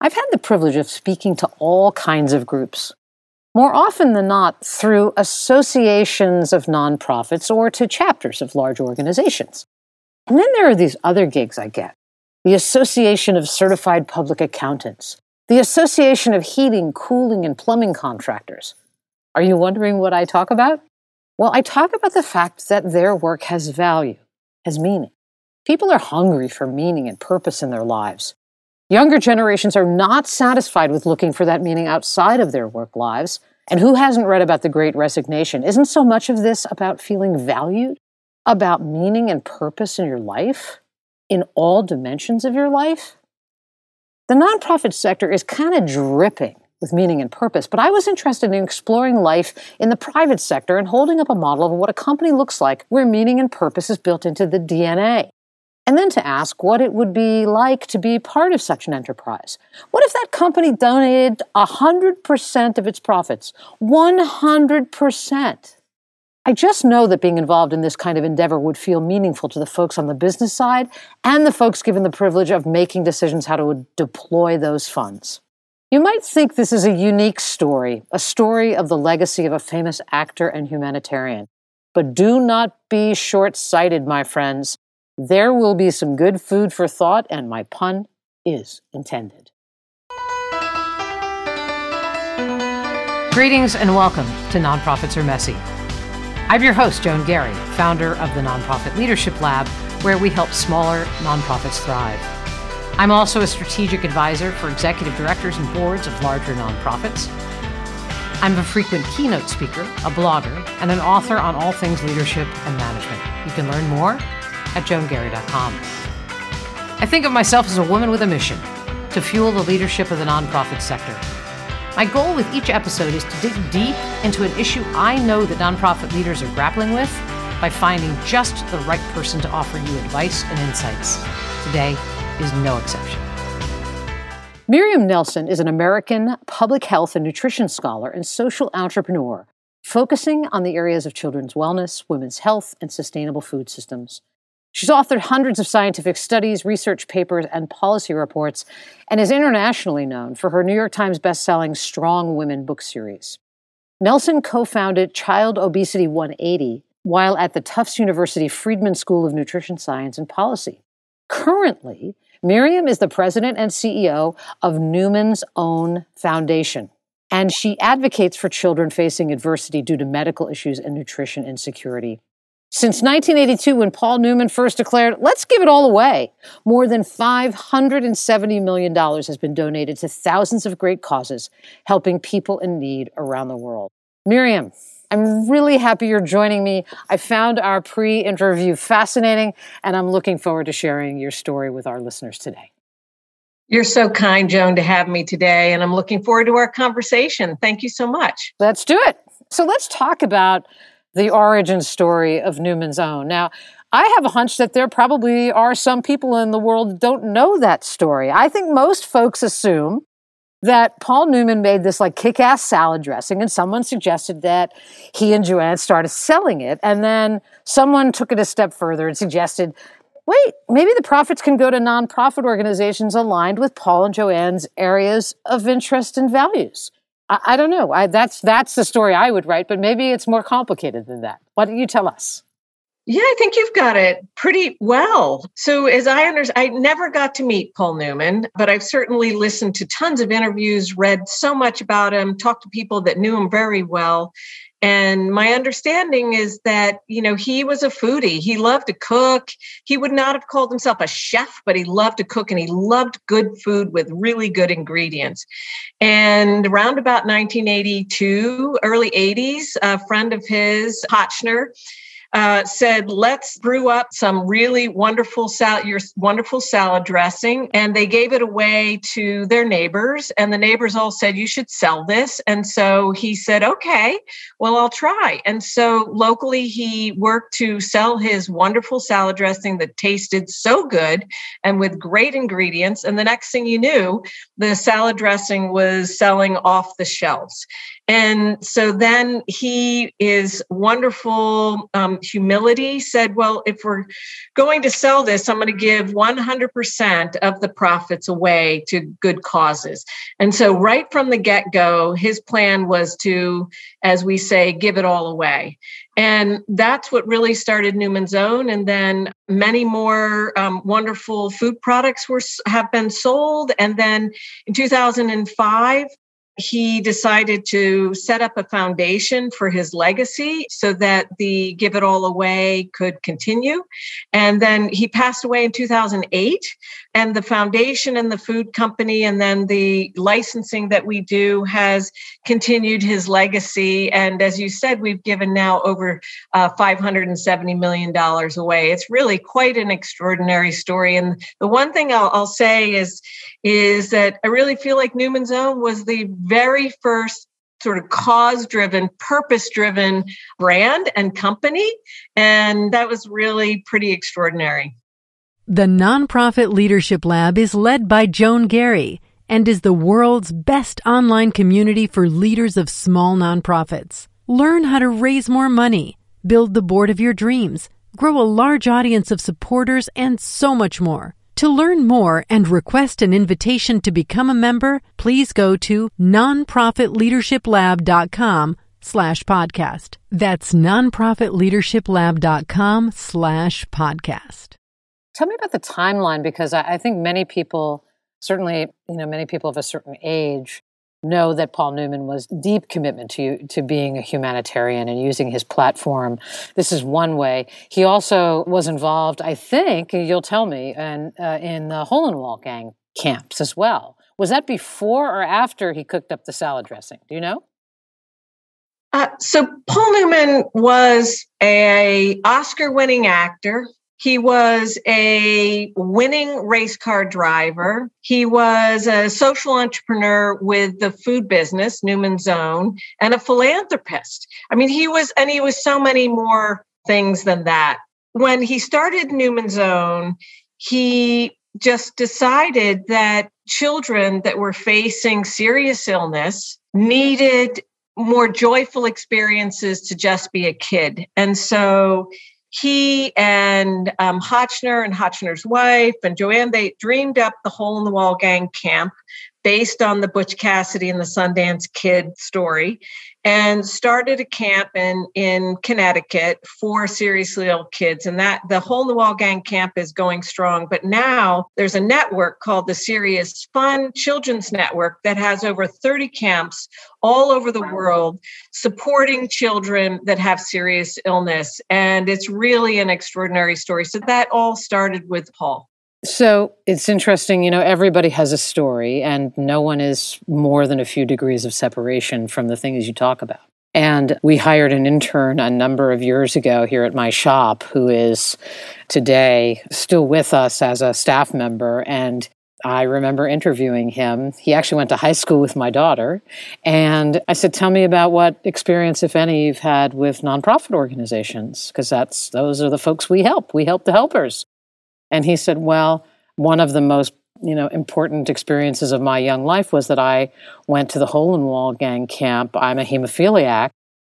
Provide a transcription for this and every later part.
I've had the privilege of speaking to all kinds of groups, more often than not through associations of nonprofits or to chapters of large organizations. And then there are these other gigs I get the Association of Certified Public Accountants, the Association of Heating, Cooling, and Plumbing Contractors. Are you wondering what I talk about? Well, I talk about the fact that their work has value, has meaning. People are hungry for meaning and purpose in their lives. Younger generations are not satisfied with looking for that meaning outside of their work lives. And who hasn't read about the great resignation? Isn't so much of this about feeling valued, about meaning and purpose in your life, in all dimensions of your life? The nonprofit sector is kind of dripping with meaning and purpose, but I was interested in exploring life in the private sector and holding up a model of what a company looks like where meaning and purpose is built into the DNA and then to ask what it would be like to be part of such an enterprise. What if that company donated 100% of its profits? 100%. I just know that being involved in this kind of endeavor would feel meaningful to the folks on the business side and the folks given the privilege of making decisions how to deploy those funds. You might think this is a unique story, a story of the legacy of a famous actor and humanitarian. But do not be short sighted, my friends. There will be some good food for thought, and my pun is intended. Greetings and welcome to Nonprofits Are Messy. I'm your host, Joan Garry, founder of the Nonprofit Leadership Lab, where we help smaller nonprofits thrive. I'm also a strategic advisor for executive directors and boards of larger nonprofits. I'm a frequent keynote speaker, a blogger, and an author on all things leadership and management. You can learn more at joangarry.com. I think of myself as a woman with a mission to fuel the leadership of the nonprofit sector. My goal with each episode is to dig deep into an issue I know that nonprofit leaders are grappling with by finding just the right person to offer you advice and insights. Today is no exception. Miriam Nelson is an American public health and nutrition scholar and social entrepreneur focusing on the areas of children's wellness, women's health, and sustainable food systems. She's authored hundreds of scientific studies, research papers, and policy reports, and is internationally known for her New York Times bestselling Strong Women book series. Nelson co founded Child Obesity 180 while at the Tufts University Friedman School of Nutrition Science and Policy. Currently, Miriam is the president and CEO of Newman's Own Foundation, and she advocates for children facing adversity due to medical issues and nutrition insecurity. Since 1982, when Paul Newman first declared, let's give it all away, more than $570 million has been donated to thousands of great causes, helping people in need around the world. Miriam, I'm really happy you're joining me. I found our pre interview fascinating, and I'm looking forward to sharing your story with our listeners today. You're so kind, Joan, to have me today, and I'm looking forward to our conversation. Thank you so much. Let's do it. So, let's talk about the origin story of Newman's Own. Now, I have a hunch that there probably are some people in the world that don't know that story. I think most folks assume that Paul Newman made this like kick ass salad dressing, and someone suggested that he and Joanne started selling it. And then someone took it a step further and suggested, wait, maybe the profits can go to nonprofit organizations aligned with Paul and Joanne's areas of interest and values. I, I don't know. I, that's that's the story I would write, but maybe it's more complicated than that. Why don't you tell us? Yeah, I think you've got it pretty well. So, as I understand, I never got to meet Paul Newman, but I've certainly listened to tons of interviews, read so much about him, talked to people that knew him very well. And my understanding is that, you know, he was a foodie. He loved to cook. He would not have called himself a chef, but he loved to cook and he loved good food with really good ingredients. And around about 1982, early 80s, a friend of his, Hotchner, uh, said, let's brew up some really wonderful salad, your wonderful salad dressing. And they gave it away to their neighbors. And the neighbors all said, you should sell this. And so he said, okay, well, I'll try. And so locally, he worked to sell his wonderful salad dressing that tasted so good and with great ingredients. And the next thing you knew, the salad dressing was selling off the shelves. And so then he is wonderful um, humility said, Well, if we're going to sell this, I'm going to give 100% of the profits away to good causes. And so, right from the get go, his plan was to, as we say, give it all away. And that's what really started Newman's Own. And then many more um, wonderful food products were have been sold. And then in 2005, he decided to set up a foundation for his legacy so that the Give It All Away could continue. And then he passed away in 2008. And the foundation and the food company, and then the licensing that we do has continued his legacy. And as you said, we've given now over uh, $570 million away. It's really quite an extraordinary story. And the one thing I'll, I'll say is, is that I really feel like Newman's Own was the very first sort of cause driven, purpose driven brand and company. And that was really pretty extraordinary. The Nonprofit Leadership Lab is led by Joan Garry and is the world's best online community for leaders of small nonprofits. Learn how to raise more money, build the board of your dreams, grow a large audience of supporters, and so much more. To learn more and request an invitation to become a member, please go to nonprofitleadershiplab.com slash podcast. That's nonprofitleadershiplab.com slash podcast. Tell me about the timeline because I, I think many people, certainly, you know, many people of a certain age know that Paul Newman was deep commitment to to being a humanitarian and using his platform. This is one way. He also was involved, I think, you'll tell me, and uh, in the Hole in Wall gang camps as well. Was that before or after he cooked up the salad dressing? Do you know? Uh, so Paul Newman was a Oscar-winning actor. He was a winning race car driver. He was a social entrepreneur with the food business, Newman's Own, and a philanthropist. I mean, he was, and he was so many more things than that. When he started Newman's Own, he just decided that children that were facing serious illness needed more joyful experiences to just be a kid. And so he and um, Hotchner and Hotchner's wife and Joanne, they dreamed up the Hole in the Wall Gang camp based on the Butch Cassidy and the Sundance Kid story and started a camp in, in Connecticut for seriously ill kids. And that the Hole in the Wall Gang camp is going strong. But now there's a network called the Serious Fun Children's Network that has over 30 camps all over the world supporting children that have serious illness. And it's really an extraordinary story. So that all started with Paul. So it's interesting, you know, everybody has a story, and no one is more than a few degrees of separation from the things you talk about. And we hired an intern a number of years ago here at my shop who is today still with us as a staff member. And I remember interviewing him. He actually went to high school with my daughter. And I said, Tell me about what experience, if any, you've had with nonprofit organizations, because that's those are the folks we help. We help the helpers. And he said, Well, one of the most you know important experiences of my young life was that I went to the Hole in Wall Gang camp. I'm a hemophiliac,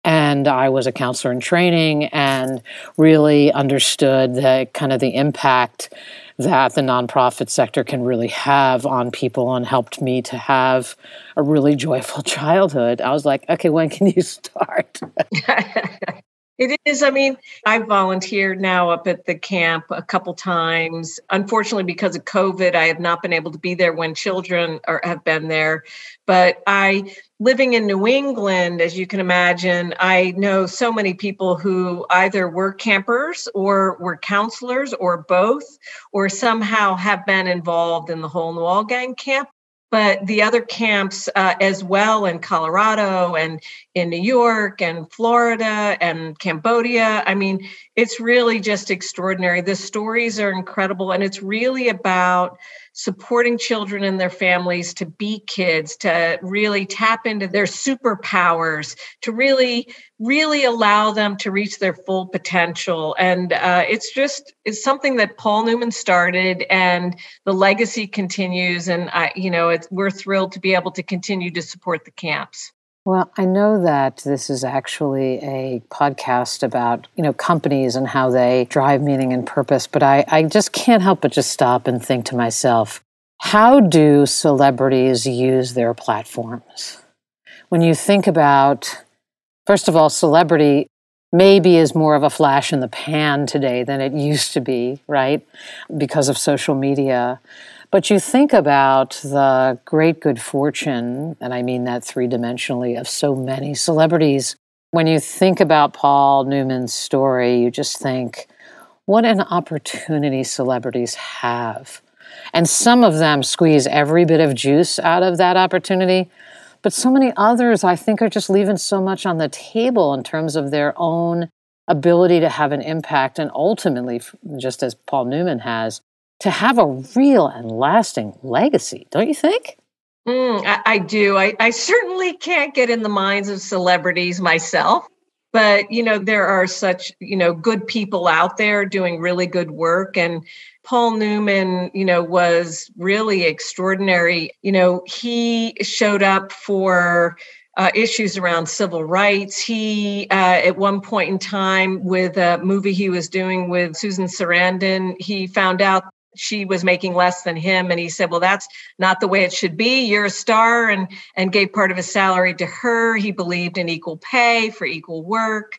and I was a counselor in training and really understood the kind of the impact that the nonprofit sector can really have on people and helped me to have a really joyful childhood. I was like, okay, when can you start? It is. I mean, I've volunteered now up at the camp a couple times. Unfortunately, because of COVID, I have not been able to be there when children are, have been there. But I, living in New England, as you can imagine, I know so many people who either were campers or were counselors or both, or somehow have been involved in the Hole in the Wall Gang camp but the other camps uh, as well in Colorado and in New York and Florida and Cambodia. I mean, it's really just extraordinary. The stories are incredible, and it's really about supporting children and their families to be kids, to really tap into their superpowers, to really, really allow them to reach their full potential. And uh, it's just it's something that Paul Newman started, and the legacy continues. And I, you know, we're thrilled to be able to continue to support the camps. Well, I know that this is actually a podcast about, you know, companies and how they drive meaning and purpose, but I, I just can't help but just stop and think to myself, how do celebrities use their platforms? When you think about, first of all, celebrity maybe is more of a flash in the pan today than it used to be, right? Because of social media. But you think about the great good fortune, and I mean that three dimensionally, of so many celebrities. When you think about Paul Newman's story, you just think, what an opportunity celebrities have. And some of them squeeze every bit of juice out of that opportunity. But so many others, I think, are just leaving so much on the table in terms of their own ability to have an impact and ultimately, just as Paul Newman has, to have a real and lasting legacy, don't you think? Mm, I, I, do. I, I certainly can't get in the minds of celebrities myself, but you know there are such you know good people out there doing really good work, and Paul Newman, you know, was really extraordinary. You know, he showed up for uh, issues around civil rights. He, uh, at one point in time, with a movie he was doing with Susan Sarandon, he found out she was making less than him and he said well that's not the way it should be you're a star and and gave part of his salary to her he believed in equal pay for equal work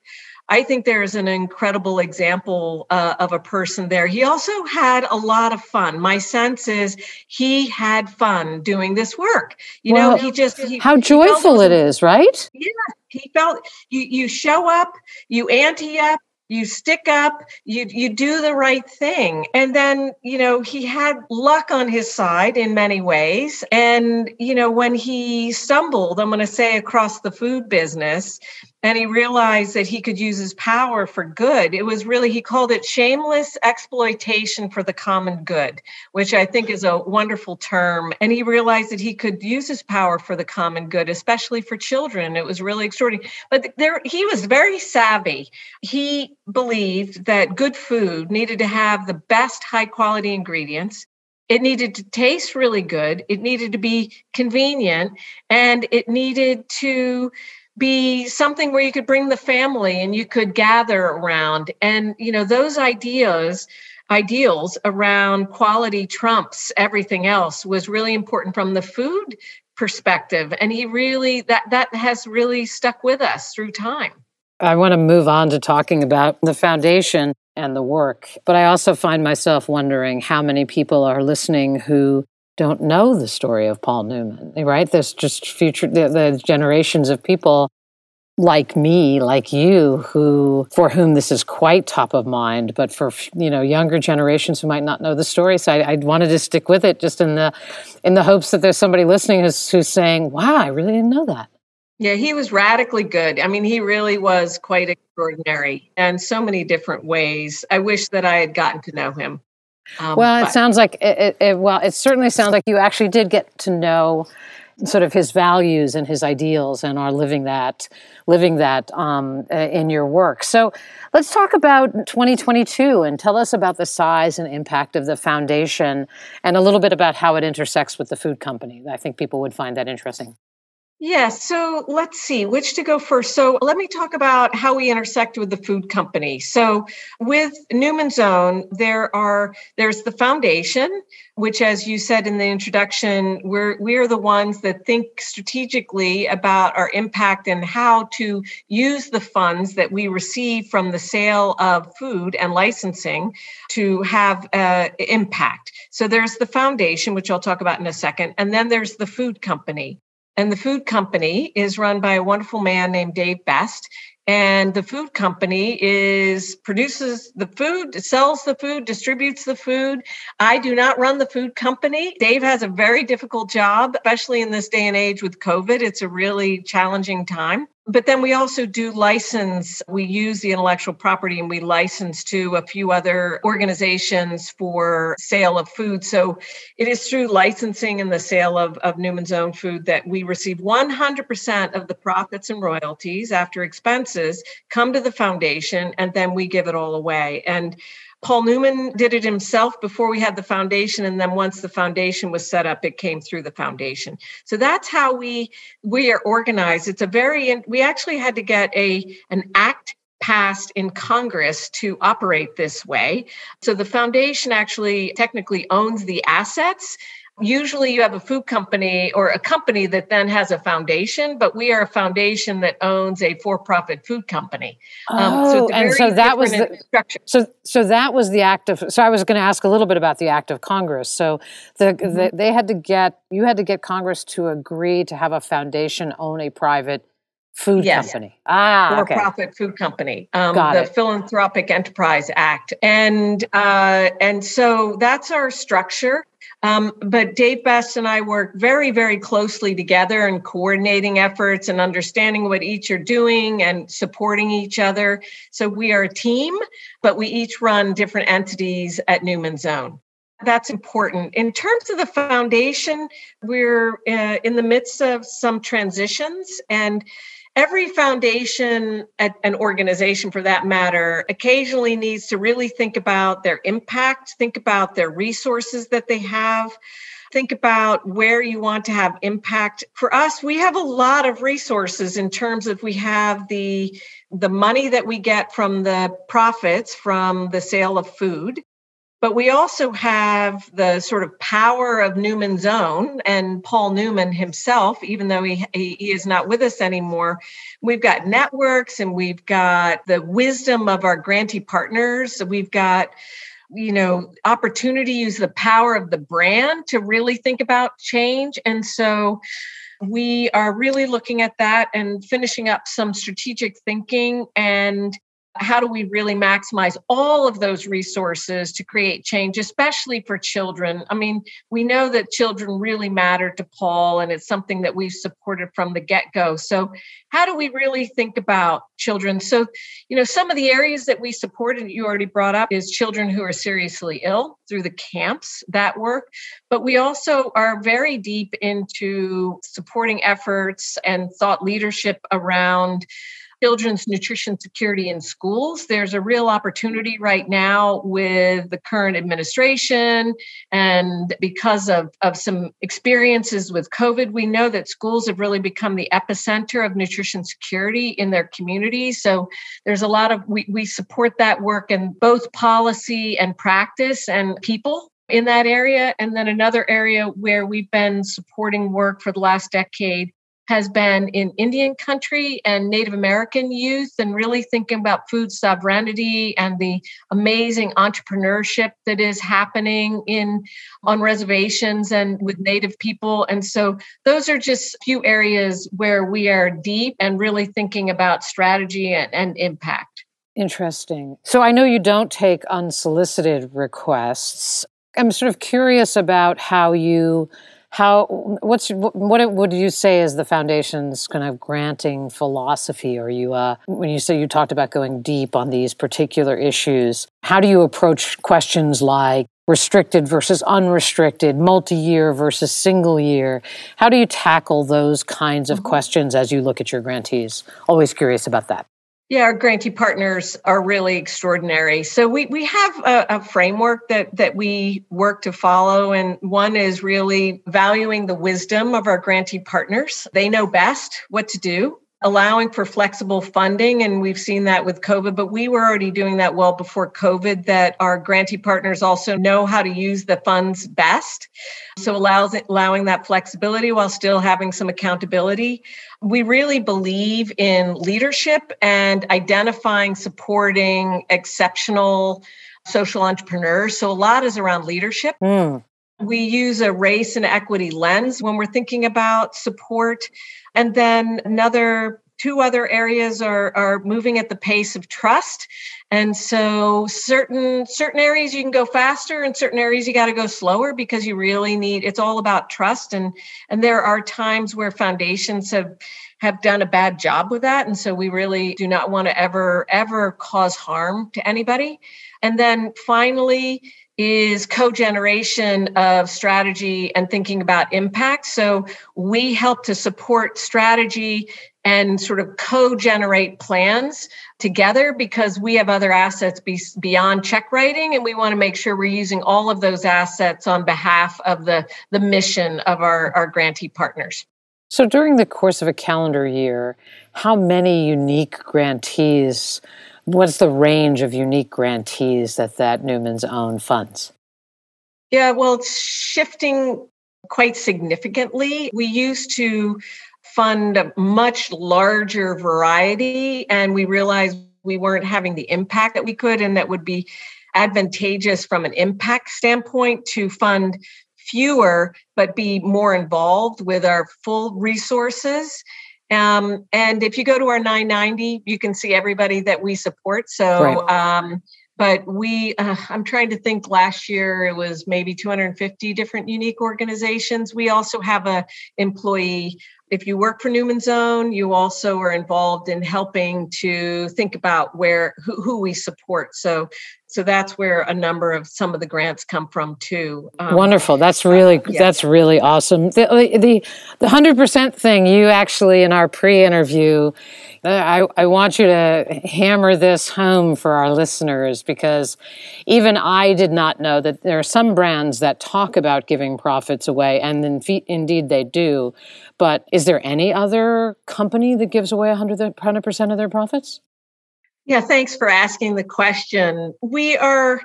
i think there's an incredible example uh, of a person there. He also had a lot of fun. My sense is he had fun doing this work. You well, know he just he, how joyful it is right? Yeah he felt you you show up you ante up you stick up you you do the right thing. And then you know he had luck on his side in many ways. And you know when he stumbled i'm going to say across the food business and he realized that he could use his power for good. It was really, he called it shameless exploitation for the common good, which I think is a wonderful term. And he realized that he could use his power for the common good, especially for children. It was really extraordinary. But there, he was very savvy. He believed that good food needed to have the best high quality ingredients. It needed to taste really good. It needed to be convenient and it needed to be something where you could bring the family and you could gather around. And you know those ideas ideals around quality trumps everything else was really important from the food perspective. And he really that that has really stuck with us through time. I want to move on to talking about the foundation and the work but i also find myself wondering how many people are listening who don't know the story of Paul Newman, right? There's just future, the, the, generations of people like me, like you, who, for whom this is quite top of mind, but for, you know, younger generations who might not know the story. So I, I wanted to stick with it just in the, in the hopes that there's somebody listening who's, who's saying, wow, I really didn't know that. Yeah, he was radically good. I mean, he really was quite extraordinary in so many different ways. I wish that I had gotten to know him. Um, well, it but. sounds like it, it, it, well, it certainly sounds like you actually did get to know sort of his values and his ideals, and are living that, living that um, in your work. So, let's talk about 2022 and tell us about the size and impact of the foundation, and a little bit about how it intersects with the food company. I think people would find that interesting. Yes. So let's see which to go first. So let me talk about how we intersect with the food company. So with Newman's Own, there are there's the foundation, which, as you said in the introduction, we're we're the ones that think strategically about our impact and how to use the funds that we receive from the sale of food and licensing to have uh, impact. So there's the foundation, which I'll talk about in a second, and then there's the food company. And the food company is run by a wonderful man named Dave Best. And the food company is produces the food, sells the food, distributes the food. I do not run the food company. Dave has a very difficult job, especially in this day and age with COVID. It's a really challenging time. But then we also do license. We use the intellectual property and we license to a few other organizations for sale of food. So it is through licensing and the sale of, of Newman's Own food that we receive 100% of the profits and royalties after expenses come to the foundation and then we give it all away. And Paul Newman did it himself before we had the foundation, and then once the foundation was set up, it came through the foundation. So that's how we we are organized. It's a very we actually had to get a an act passed in Congress to operate this way. So the foundation actually technically owns the assets Usually, you have a food company or a company that then has a foundation, but we are a foundation that owns a for-profit food company. Oh, um, so oh, and so that was the so so that was the act of. So I was going to ask a little bit about the act of Congress. So the, mm-hmm. the they had to get you had to get Congress to agree to have a foundation own a private food yes. company. Ah, for profit food company. Um, Got the it. Philanthropic Enterprise Act, and uh, and so that's our structure. Um, but Dave Best and I work very, very closely together in coordinating efforts and understanding what each are doing and supporting each other. So we are a team, but we each run different entities at Newman's Own. That's important. In terms of the foundation, we're uh, in the midst of some transitions and every foundation an organization for that matter occasionally needs to really think about their impact think about their resources that they have think about where you want to have impact. For us we have a lot of resources in terms of we have the the money that we get from the profits from the sale of food but we also have the sort of power of Newman's Own and Paul Newman himself, even though he, he, is not with us anymore. We've got networks and we've got the wisdom of our grantee partners. We've got you know opportunity use the power of the brand to really think about change and so we are really looking at that and finishing up some strategic thinking and how do we really maximize all of those resources to create change, especially for children? I mean, we know that children really matter to Paul, and it's something that we've supported from the get go. So, how do we really think about children? So, you know, some of the areas that we supported, you already brought up, is children who are seriously ill through the camps, that work. But we also are very deep into supporting efforts and thought leadership around children's nutrition security in schools. There's a real opportunity right now with the current administration. And because of, of some experiences with COVID, we know that schools have really become the epicenter of nutrition security in their communities. So there's a lot of, we, we support that work in both policy and practice and people in that area. And then another area where we've been supporting work for the last decade has been in Indian country and Native American youth, and really thinking about food sovereignty and the amazing entrepreneurship that is happening in on reservations and with Native people. And so, those are just few areas where we are deep and really thinking about strategy and, and impact. Interesting. So, I know you don't take unsolicited requests. I'm sort of curious about how you how what's what would you say is the foundation's kind of granting philosophy? Are you uh, when you say you talked about going deep on these particular issues how do you approach questions like restricted versus unrestricted multi-year versus single year? How do you tackle those kinds of mm-hmm. questions as you look at your grantees? Always curious about that yeah, our grantee partners are really extraordinary. So we we have a, a, framework that that we work to follow, and one is really valuing the wisdom of our grantee partners. They know best what to do allowing for flexible funding and we've seen that with covid but we were already doing that well before covid that our grantee partners also know how to use the funds best. So allows allowing that flexibility while still having some accountability. We really believe in leadership and identifying supporting exceptional social entrepreneurs. So a lot is around leadership. Mm. We use a race and equity lens when we're thinking about support. And then another two other areas are, are moving at the pace of trust. And so certain certain areas you can go faster and certain areas you got to go slower because you really need it's all about trust and and there are times where foundations have have done a bad job with that and so we really do not want to ever ever cause harm to anybody. And then finally is co-generation of strategy and thinking about impact. So we help to support strategy and sort of co-generate plans together because we have other assets be, beyond check writing and we want to make sure we're using all of those assets on behalf of the, the mission of our, our grantee partners. So during the course of a calendar year how many unique grantees what's the range of unique grantees that that Newman's Own funds? Yeah, well, it's shifting quite significantly. We used to fund a much larger variety, and we realized we weren't having the impact that we could, and that would be advantageous from an impact standpoint to fund fewer but be more involved with our full resources um, and if you go to our 990, you can see everybody that we support. So, right. um, but we, uh, I'm trying to think last year it was maybe 250 different unique organizations. We also have a employee if you work for Newman's Own, you also are involved in helping to think about where who, who we support. So, so that's where a number of some of the grants come from too. Um, Wonderful. That's really uh, yeah. that's really awesome. The the the hundred percent thing. You actually in our pre-interview, uh, I I want you to hammer this home for our listeners because even I did not know that there are some brands that talk about giving profits away, and in, indeed they do. But is there any other company that gives away 100, 100% of their profits? Yeah, thanks for asking the question. We are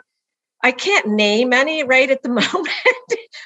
I can't name any right at the moment,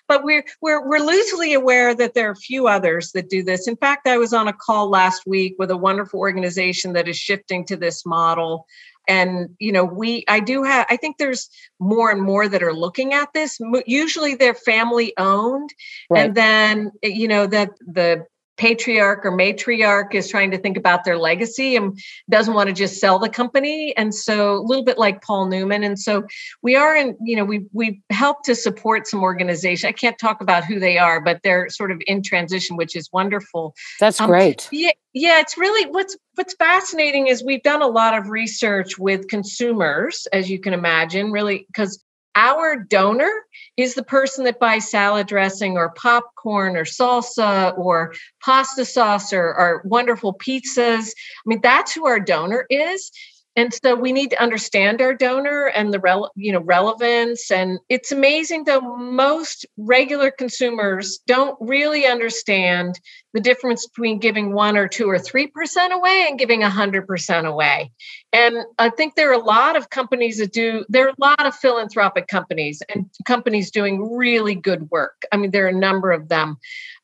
but we're we're we're loosely aware that there are a few others that do this. In fact, I was on a call last week with a wonderful organization that is shifting to this model and you know we i do have i think there's more and more that are looking at this usually they're family owned right. and then eh, you know that the patriarch or matriarch is trying to think about their legacy and doesn't want to just sell the company. And so a little bit like paul newman. And so we are in you know we we help to support some organization. I can't talk about who they are but they're sort of in transition which is wonderful. That's um, great. yeah yeah it's really what's what's fascinating is we've done a lot of research with consumers as you can imagine really because our donor is the person that buys salad dressing or popcorn or salsa or pasta sauce or, or wonderful pizzas. I mean, that's who our donor is and so we need to understand our donor and the rel- you know relevance. And it's amazing though most regular consumers don't really understand the difference between giving 1 or 2 or 3% away and giving 100% away. And i think there are a lot of companies that do there are a lot of philanthropic companies and companies doing really good work. I mean there are a number of them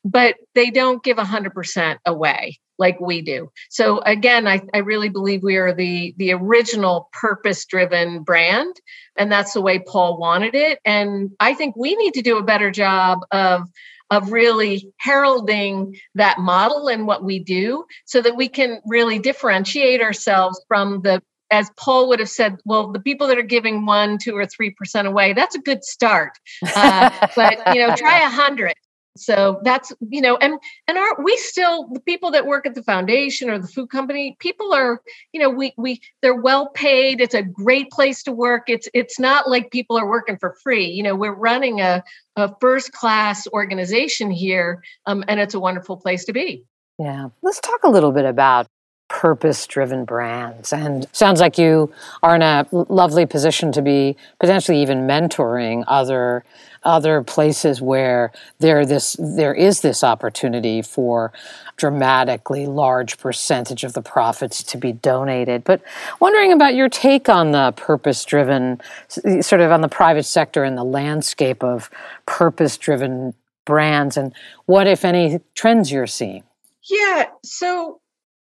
but they don't give 100% away like we do. So again, I, I really believe we are the the original purpose driven brand, and that's the way Paul wanted it. And I think we need to do a better job of of really heralding that model and what we do so that we can really differentiate ourselves from the as Paul would have said, well, the people that are giving one, two, or three percent away, that's a good start. Uh, but you know, try a hundred so that's you know and and aren't we still the people that work at the foundation or the food company people are you know we we they're well paid. It's a great place to work. It's it's not like people are working for free. You know we're running a, a first class organization here um, and it's a wonderful place to be. Yeah. Let's talk a little bit about purpose driven brands. And sounds like you are in a lovely position to be potentially even mentoring other other places where there this there is this opportunity for dramatically large percentage of the profits to be donated. But wondering about your take on the purpose driven sort of on the private sector and the landscape of purpose driven brands and what if any trends you're seeing. Yeah, so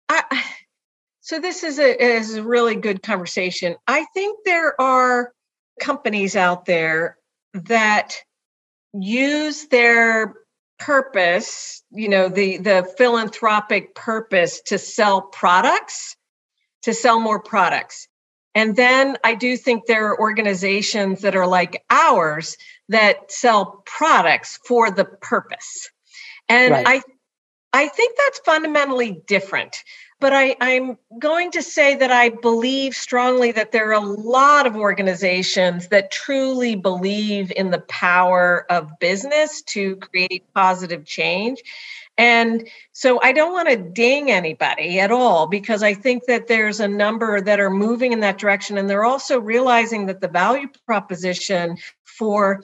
I, so this is a is a really good conversation. I think there are companies out there that use their purpose, you know, the the philanthropic purpose to sell products, to sell more products. And then I do think there are organizations that are like ours that sell products for the purpose. And right. I I think that's fundamentally different. But I, I'm going to say that I believe strongly that there are a lot of organizations that truly believe in the power of business to create positive change. And so I don't want to ding anybody at all because I think that there's a number that are moving in that direction. And they're also realizing that the value proposition for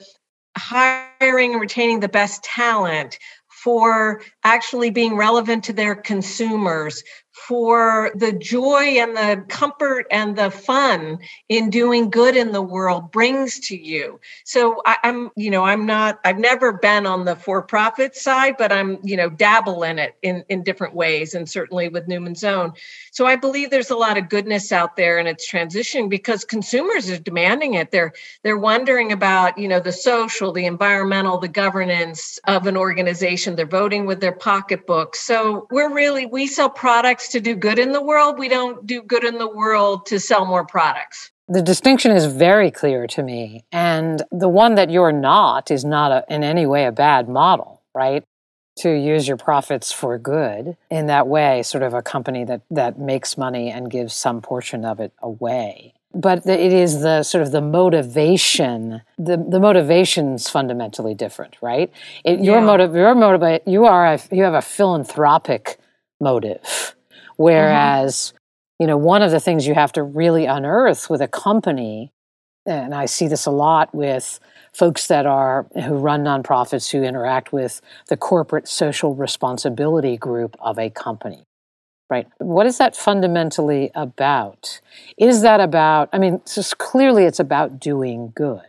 hiring and retaining the best talent, for actually being relevant to their consumers, for the joy and the comfort and the fun in doing good in the world brings to you. So I, am you know, I'm not, I've never been on the for-profit side, but I'm, you know, dabble in it in, in different ways and certainly with Newman's Own. So I believe there's a lot of goodness out there and it's transitioning because consumers are demanding it. They're they're wondering about, you know, the social, the environmental, the governance of an organization. They're voting with their pocketbook. So we're really we sell products to do good in the world. We don't do good in the world to sell more products. The distinction is very clear to me. And the one that you're not is not a, in any way a bad model, right? To use your profits for good in that way, sort of a company that, that makes money and gives some portion of it away. But it is the sort of the motivation, the, the motivation's fundamentally different, right? It, yeah. Your motive, your motive, you are a, you have a philanthropic motive Whereas, mm-hmm. you know, one of the things you have to really unearth with a company, and I see this a lot with folks that are who run nonprofits who interact with the corporate social responsibility group of a company right what is that fundamentally about is that about i mean just clearly it's about doing good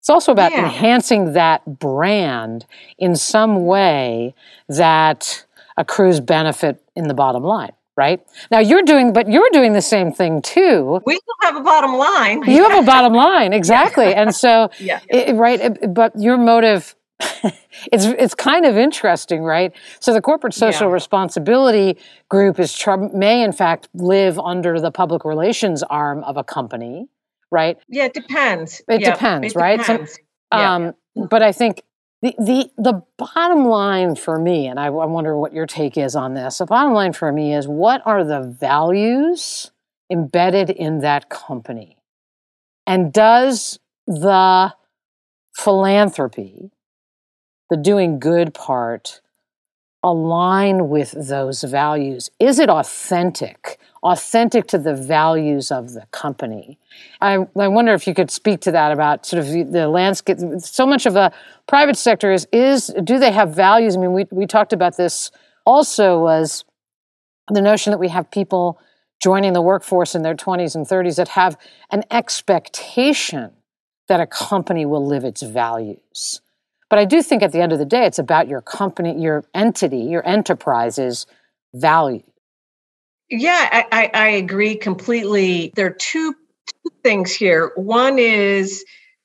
it's also about yeah. enhancing that brand in some way that accrues benefit in the bottom line right? Now you're doing but you're doing the same thing too. We still have a bottom line. You have a bottom line exactly. And so yeah. It, right it, but your motive it's it's kind of interesting right? So the corporate social yeah. responsibility group is may in fact live under the public relations arm of a company right? Yeah it depends. It depends it right? Depends. So, um, but i think the, the, the bottom line for me, and I, I wonder what your take is on this, the bottom line for me is what are the values embedded in that company? And does the philanthropy, the doing good part, align with those values? Is it authentic? Authentic to the values of the company? I, I wonder if you could speak to that about sort of the landscape. So much of the private sector is, is do they have values? I mean, we, we talked about this also was the notion that we have people joining the workforce in their 20s and 30s that have an expectation that a company will live its values. But I do think at the end of the day, it's about your company, your entity, your enterprise's value. Yeah, I, I, I agree completely. There are two, two things here. One is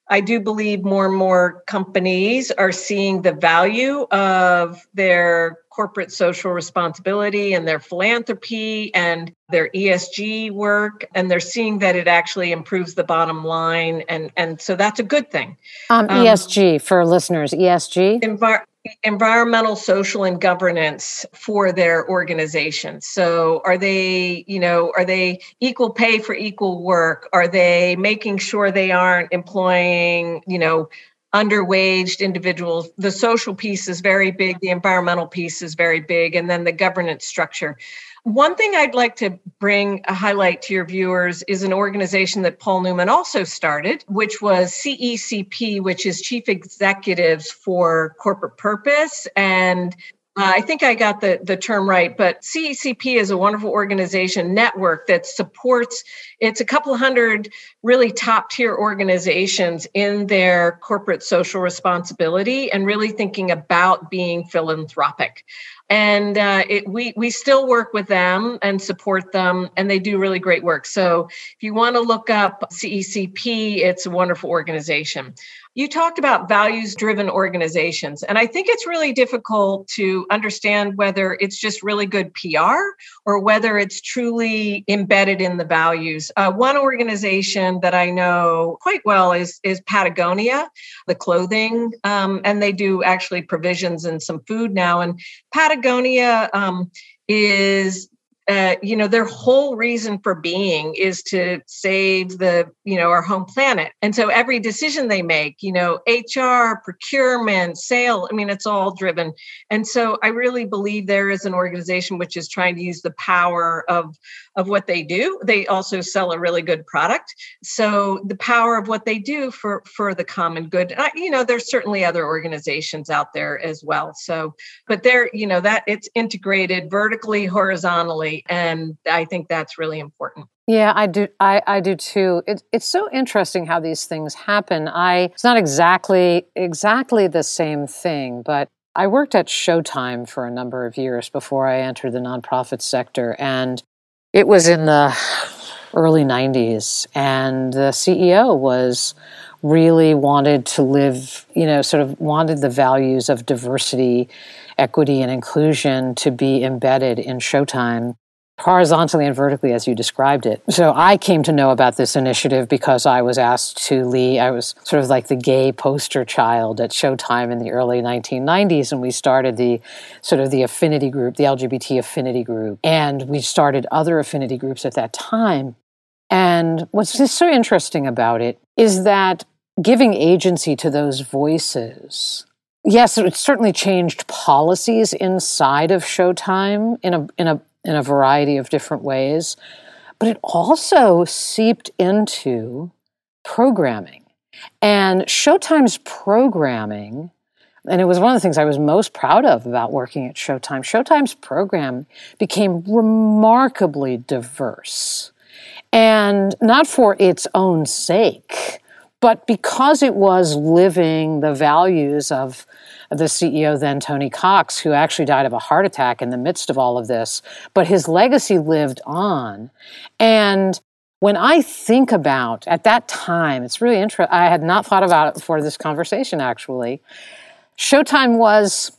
I do believe more and more companies are seeing the value of their corporate social responsibility and their philanthropy and their ESG work, and they're seeing that it actually improves the bottom line, and and so that's a good thing. Um, ESG um, for listeners, ESG. Envi- environmental social and governance for their organization. So are they you know are they equal pay for equal work? Are they making sure they aren't employing you know underwaged individuals? The social piece is very big the environmental piece is very big and then the governance structure one thing I'd like to bring a highlight to your viewers is an organization that Paul Newman also started, which was CECP, which is Chief Executives for Corporate Purpose. And uh, I think I got the, the term right, but CECP is a wonderful organization network that supports, it's a couple hundred really top tier organizations in their corporate social responsibility and really thinking about being philanthropic and uh, it, we we still work with them and support them, and they do really great work. So if you want to look up CECP, it's a wonderful organization. You talked about values driven organizations. And I think it's really difficult to understand whether it's just really good PR or whether it's truly embedded in the values. Uh, one organization that I know quite well is, is Patagonia, the clothing, um, and they do actually provisions and some food now. And Patagonia um, is uh, you know their whole reason for being is to save the you know our home planet. And so every decision they make you know hr procurement sale i mean it's all driven. And so i really believe there is an organization which is trying to use the power of of what they do. They also sell a really good product. So the power of what they do for for the common good. I, you know there's certainly other organizations out there as well. So but they're you know that it's integrated vertically horizontally and i think that's really important yeah, I do. I, I do too. It, it's so interesting how these things happen. I it's not exactly exactly the same thing, but I worked at Showtime for a number of years before I entered the nonprofit sector, and it was in the early '90s, and the CEO was really wanted to live, you know, sort of wanted the values of diversity, equity, and inclusion to be embedded in Showtime horizontally and vertically as you described it. So I came to know about this initiative because I was asked to lead, I was sort of like the gay poster child at Showtime in the early 1990s and we started the sort of the affinity group, the LGBT affinity group. And we started other affinity groups at that time. And what's just so interesting about it is that giving agency to those voices yes, it certainly changed policies inside of Showtime in a in a in a variety of different ways, but it also seeped into programming. And Showtime's programming, and it was one of the things I was most proud of about working at Showtime, Showtime's program became remarkably diverse. And not for its own sake, but because it was living the values of the CEO then, Tony Cox, who actually died of a heart attack in the midst of all of this, but his legacy lived on. And when I think about at that time, it's really interesting. I had not thought about it before this conversation, actually. Showtime was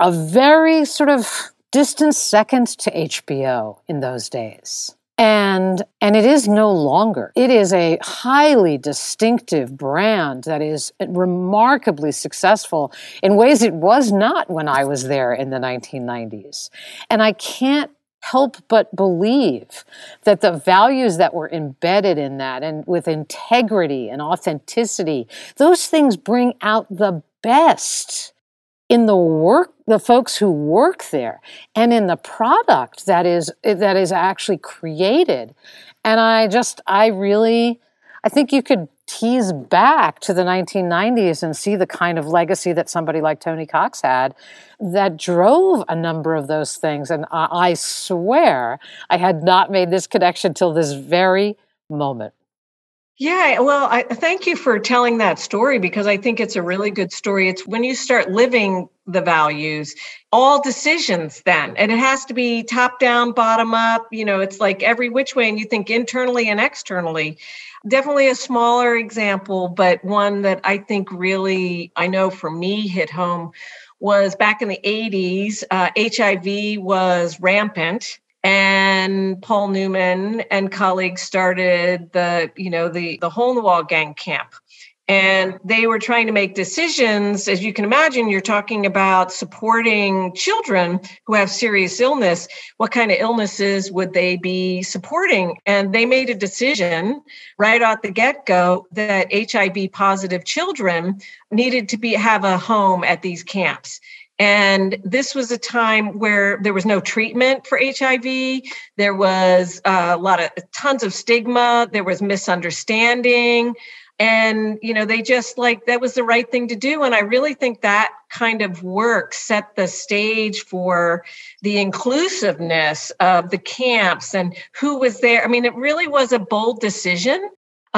a very sort of distant second to HBO in those days and and it is no longer. It is a highly distinctive brand that is remarkably successful in ways it was not when i was there in the 1990s and i can't help but believe that the values that were embedded in that and with integrity and authenticity those things bring out the best in the work the folks who work there and in the product that is that is actually created. And i just i really i think you could tease back to the 1990s and see the kind of legacy that somebody like tony cox had that drove a number of those things. And i, I swear i had not made this connection till this very moment yeah, well, I thank you for telling that story because I think it's a really good story. It's when you start living the values, all decisions then, and it has to be top down, bottom up, you know, it's like every which way, and you think internally and externally. Definitely a smaller example, but one that I think really, I know for me, hit home was back in the 80s, uh, HIV was rampant and Paul Newman and colleagues started the, you know, the the hole in the wall gang camp. And they were trying to make decisions. As you can imagine, you're talking about supporting children who have serious illness. What kind of illnesses would they be supporting? And they made a decision right out the get go that HIV positive children needed to be have a home at these camps. And this was a time where there was no treatment for HIV. There was uh, a lot of tons of stigma. There was misunderstanding. And, you know, they just like that was the right thing to do. And I really think that kind of work set the stage for the inclusiveness of the camps and who was there. I mean, it really was a bold decision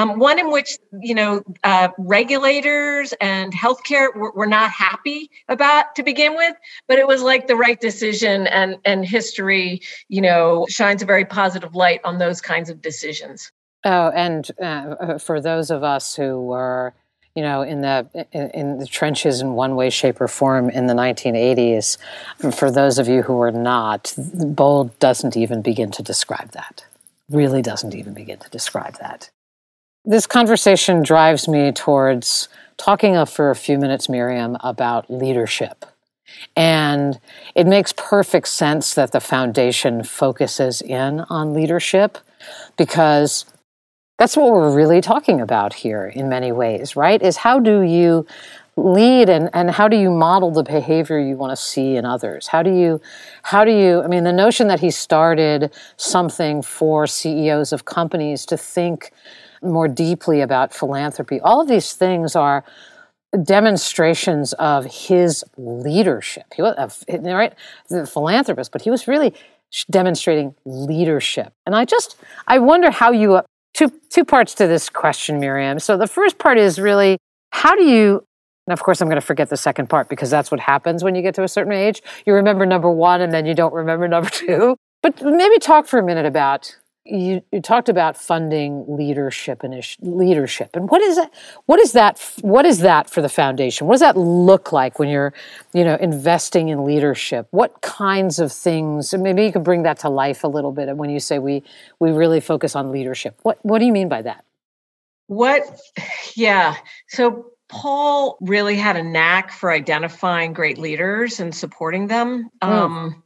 um, one in which you know uh, regulators and healthcare were, were not happy about to begin with, but it was like the right decision, and and history, you know, shines a very positive light on those kinds of decisions. Oh, and uh, for those of us who were you know, in the in, in, the trenches in one way, shape, or form in the 1980s. For those of you who were not, bold doesn't even begin to describe that. Really doesn't even begin to describe that. This conversation drives me towards talking for a few minutes, Miriam, about leadership. And it makes perfect sense that the foundation focuses in on leadership because that's what we're really talking about here in many ways, right? Is how do you lead and, and how do you model the behavior you want to see in others? How do you how do you I mean the notion that he started something for CEOs of companies to think more deeply about philanthropy, all of these things are demonstrations of his leadership. He was right, the philanthropist, but he was really demonstrating leadership. And I just I wonder how you uh, two two parts to this question, Miriam. So the first part is really how do you and of course I'm going to forget the second part because that's what happens when you get to a certain age. You remember number 1 and then you don't remember number 2. But maybe talk for a minute about you, you talked about funding leadership and leadership. And what is that what is that what is that for the foundation? What does that look like when you're you know investing in leadership? What kinds of things maybe you could bring that to life a little bit and when you say we we really focus on leadership. What what do you mean by that? What yeah. So paul really had a knack for identifying great leaders and supporting them mm. um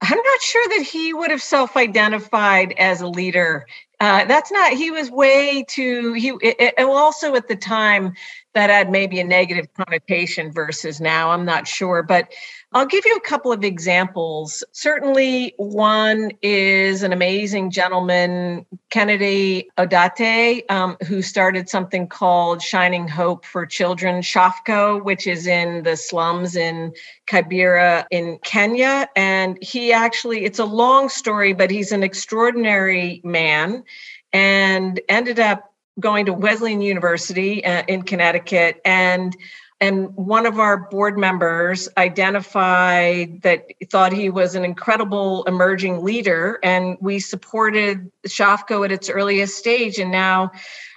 I'm not sure that he would have self-identified as a leader. Uh, that's not. He was way too. He it, it, also at the time that had maybe a negative connotation versus now. I'm not sure, but I'll give you a couple of examples. Certainly, one is an amazing gentleman, Kennedy Odede, um, who started something called Shining Hope for Children, SHOFCO, which is in the slums in Kibera in Kenya. And he actually, it's a long story, but he's an extraordinary man and ended up going to Wesleyan University uh, in Connecticut and and one of our board members identified that thought he was an incredible emerging leader and we supported SHOFCO at its earliest stage and now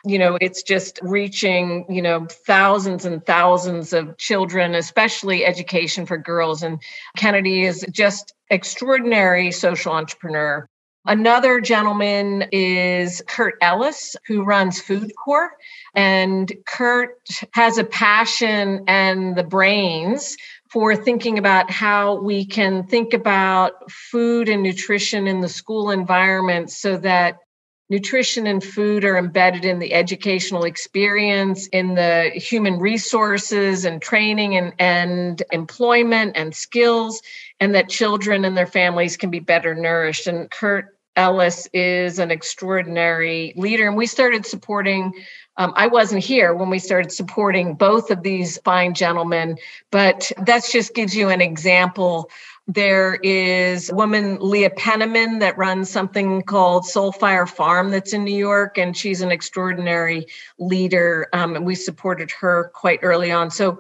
you know it's just reaching you know thousands and thousands of children especially education for girls and kennedy is just extraordinary social entrepreneur Another gentleman is Curt Ellis, who runs FoodCorps. And Curt has a passion and the brains for thinking about how we can think about food and nutrition in the school environment so that nutrition and food are embedded in the educational experience, in the human resources and training and, and employment and skills, and that children and their families can be better nourished. And Curt Ellis is an extraordinary leader, and we started supporting. Um, I wasn't here when we started supporting both of these fine gentlemen, but that just gives you an example there is a woman, Leah Penniman, that runs something called Soulfire Farm that's in New York, and she's an extraordinary leader. Um, and we supported her quite early on. So,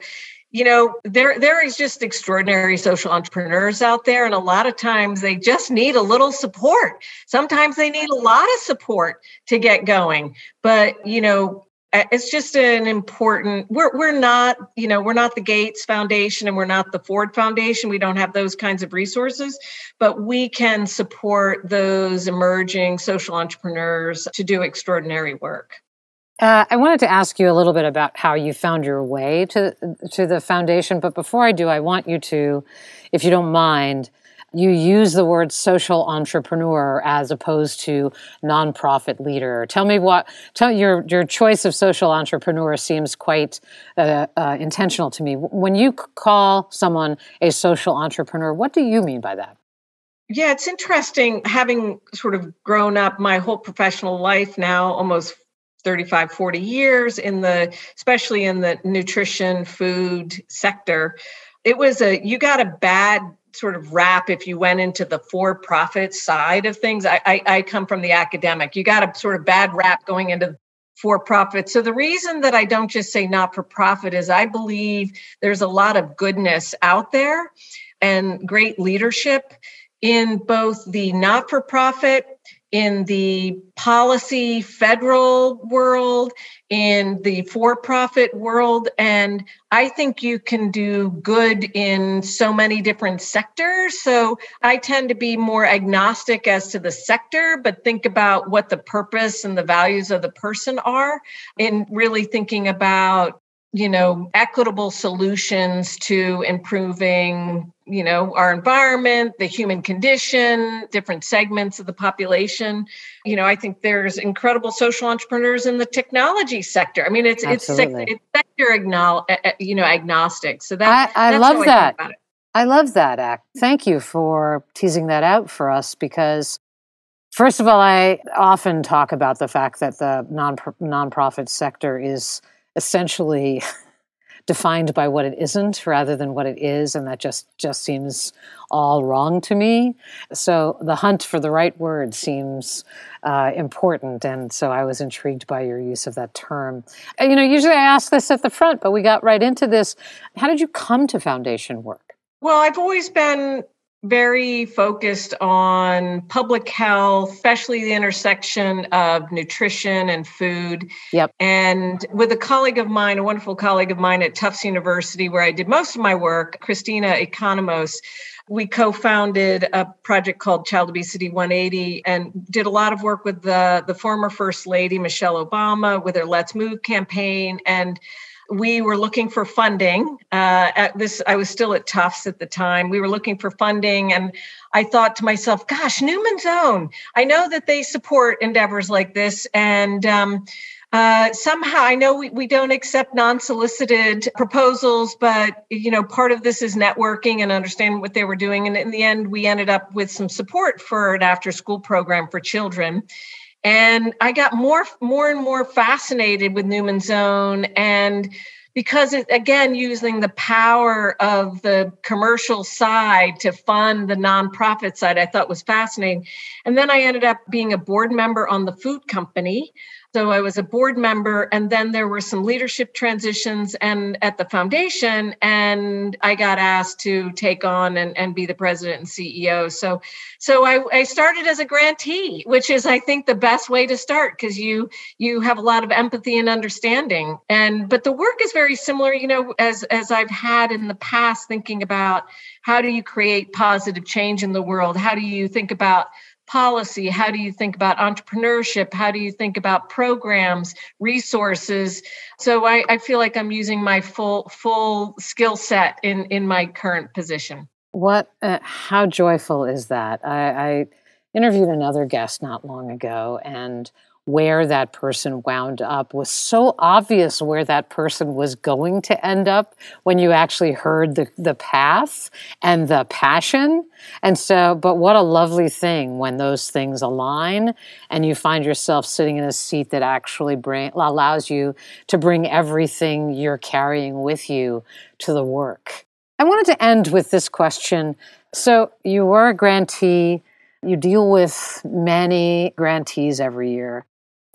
you know, there there is just extraordinary social entrepreneurs out there, and a lot of times they just need a little support. Sometimes they need a lot of support to get going. But you know, it's just an important we're we're not you know we're not the gates foundation and we're not the ford foundation. We don't have those kinds of resources but we can support those emerging social entrepreneurs to do extraordinary work. Uh, I wanted to ask you a little bit about how you found your way to to the foundation, but before I do, I want you to, if you don't mind, you use the word social entrepreneur as opposed to nonprofit leader. Tell me what tell your your choice of social entrepreneur seems quite uh, uh, intentional to me. When you call someone a social entrepreneur, what do you mean by that? Yeah, it's interesting having sort of grown up my whole professional life now, almost 35 40 years in the especially in the nutrition food sector it was a you got a bad sort of rap if you went into the for-profit side of things. I, I, I come from the academic. You got a sort of bad rap going into for-profit. So the reason that I don't just say not-for-profit is I believe there's a lot of goodness out there and great leadership in both the not-for-profit in the policy federal world, in the for profit world. And I think you can do good in so many different sectors. So I tend to be more agnostic as to the sector, but think about what the purpose and the values of the person are in really thinking about you know equitable solutions to improving you know our environment the human condition different segments of the population. You know i think there's incredible social entrepreneurs in the technology sector. I mean it's Absolutely. it's, it's sector agno- eh, eh, you know agnostic. So that i, I love that. I, I love that act thank you for teasing that out for us because first of all i often talk about the fact that the non nonprofit sector is essentially defined by what it isn't rather than what it is and that just just seems all wrong to me. So the hunt for the right word seems uh, important and so i was intrigued by your use of that term. You know usually i ask this at the front but we got right into this. How did you come to foundation work? Well i've always been very focused on public health, especially the intersection of nutrition and food. Yep. And with a colleague of mine, a wonderful colleague of mine at Tufts University, where I did most of my work, Christina Economos, we co-founded a project called Child Obesity 180 and did a lot of work with the, the former First Lady, Michelle Obama, with her Let's Move campaign. And we were looking for funding. Uh, at this, I was still at Tufts at the time. We were looking for funding, and I thought to myself, "Gosh, Newman's Own. I know that they support endeavors like this, and um, uh, somehow I know we, we don't accept non-solicited proposals, but you know, part of this is networking and understanding what they were doing. And in the end, we ended up with some support for an after-school program for children." And I got more, more and more fascinated with Newman's Own. And because it again using the power of the commercial side to fund the nonprofit side i thought was fascinating. And then i ended up being a board member on the food company so I was a board member, and then there were some leadership transitions and at the foundation, and I got asked to take on and, and be the president and CEO. So, so I, I started as a grantee, which is I think the best way to start because you you have a lot of empathy and understanding. And but the work is very similar, you know, as as I've had in the past, thinking about how do you create positive change in the world? How do you think about policy? How do you think about entrepreneurship? How do you think about programs, resources? So I, I feel like I'm using my full full skill set in in my current position. What? Uh, how joyful is that? I, I interviewed another guest not long ago, and where that person wound up was so obvious where that person was going to end up when you actually heard the, the path and the passion. And so, but what a lovely thing when those things align and you find yourself sitting in a seat that actually bring, allows you to bring everything you're carrying with you to the work. I wanted to end with this question. So, you were a grantee. You deal with many grantees every year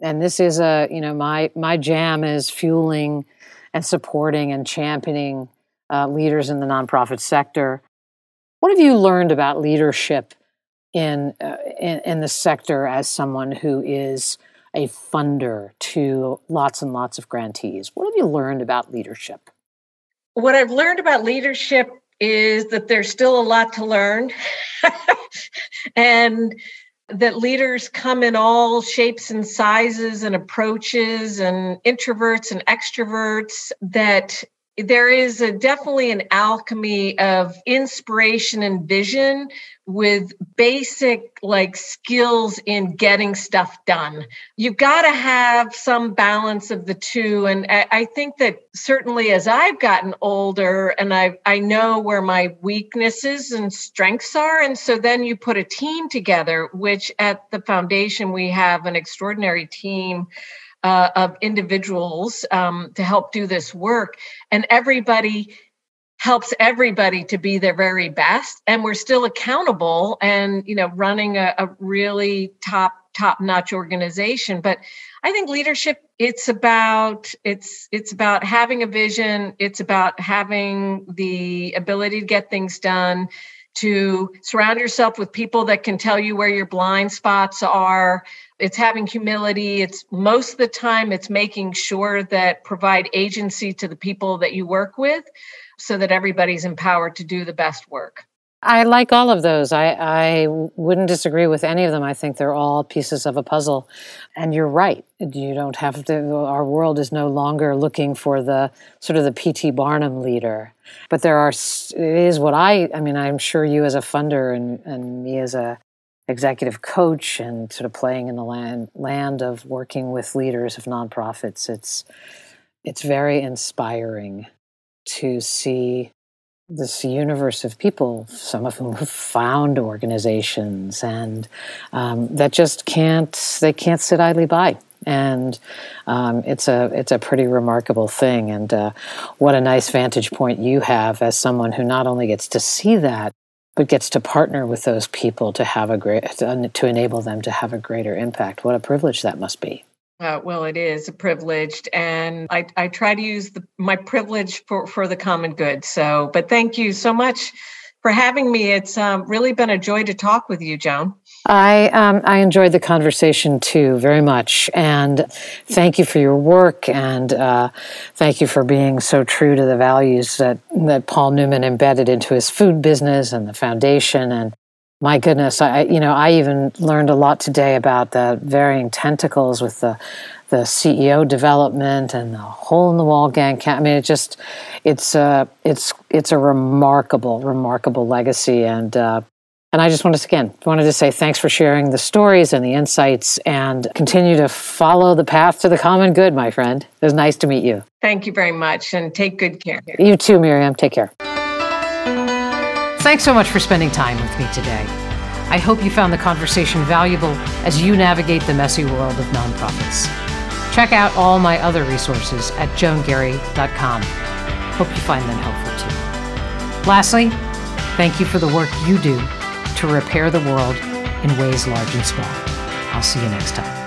and this is a you know my my jam is fueling and supporting and championing uh, leaders in the nonprofit sector. What have you learned about leadership in, uh, in in the sector as someone who is a funder to lots and lots of grantees? What have you learned about leadership? What I've learned about leadership is that there's still a lot to learn. and that leaders come in all shapes and sizes and approaches and introverts and extroverts that there is a, definitely an alchemy of inspiration and vision with basic like skills in getting stuff done. You've got to have some balance of the two. And I, I, think that certainly as I've gotten older and I, I know where my weaknesses and strengths are. And so then you put a team together, which at the foundation, we have an extraordinary team uh, of individuals um, to help do this work. And everybody helps everybody to be their very best. And we're still accountable and, you know, running a, a really top, top notch organization. But I think leadership, it's about, it's, it's about having a vision. It's about having the ability to get things done to surround yourself with people that can tell you where your blind spots are. It's having humility. It's most of the time, it's making sure that provide agency to the people that you work with so that everybody's empowered to do the best work. I like all of those. I, I wouldn't disagree with any of them. I think they're all pieces of a puzzle. And you're right. You don't have to, our world is no longer looking for the sort of the P.T. Barnum leader. But there are, it is what I, I mean, I'm sure you as a funder and, and me as a executive coach and sort of playing in the land, land of working with leaders of nonprofits, it's, it's very inspiring to see this universe of people, some of whom have found organizations and um, that just can't they can't sit idly by. And um, it's a it's a pretty remarkable thing. And uh, what a nice vantage point you have as someone who not only gets to see that, but gets to partner with those people to have a great to enable them to have a greater impact. What a privilege that must be. Uh, well, it is a privileged, and I, I try to use the, my privilege for, for the common good. So, but thank you so much for having me. It's um, really been a joy to talk with you, Joan. I um, I enjoyed the conversation too very much, and thank you for your work, and uh, thank you for being so true to the values that that Paul Newman embedded into his food business and the foundation, and my goodness, I you know I even learned a lot today about the varying tentacles with the the CEO development and the hole in the wall gang. I mean, it just it's a it's it's a remarkable remarkable legacy, and uh, and I just wanted to again wanted to say thanks for sharing the stories and the insights, and continue to follow the path to the common good, my friend. It was nice to meet you. Thank you very much, and take good care. You too, Miriam. Take care. Thanks so much for spending time with me today. I hope you found the conversation valuable as you navigate the messy world of nonprofits. Check out all my other resources at joangarry.com. Hope you find them helpful too. Lastly, thank you for the work you do to repair the world in ways large and small. I'll see you next time.